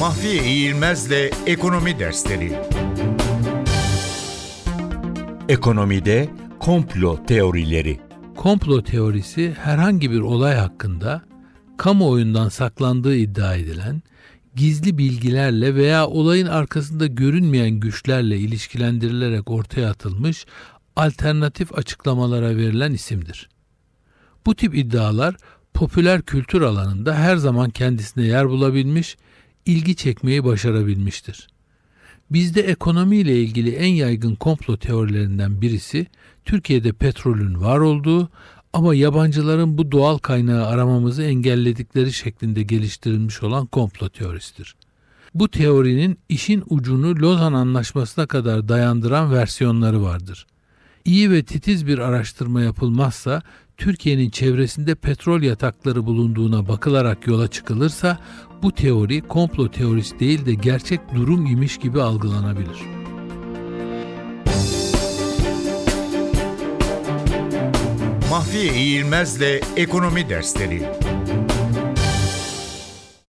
Mahfiye İğilmez'le Ekonomi Dersleri Ekonomide Komplo Teorileri Komplo teorisi herhangi bir olay hakkında kamuoyundan saklandığı iddia edilen gizli bilgilerle veya olayın arkasında görünmeyen güçlerle ilişkilendirilerek ortaya atılmış alternatif açıklamalara verilen isimdir. Bu tip iddialar popüler kültür alanında her zaman kendisine yer bulabilmiş, ilgi çekmeyi başarabilmiştir. Bizde ekonomiyle ilgili en yaygın komplo teorilerinden birisi Türkiye'de petrolün var olduğu ama yabancıların bu doğal kaynağı aramamızı engelledikleri şeklinde geliştirilmiş olan komplo teorisidir. Bu teorinin işin ucunu Lozan Anlaşması'na kadar dayandıran versiyonları vardır. İyi ve titiz bir araştırma yapılmazsa Türkiye'nin çevresinde petrol yatakları bulunduğuna bakılarak yola çıkılırsa bu teori komplo teorisi değil de gerçek durum imiş gibi algılanabilir. Mahfiye İğilmez'le Ekonomi Dersleri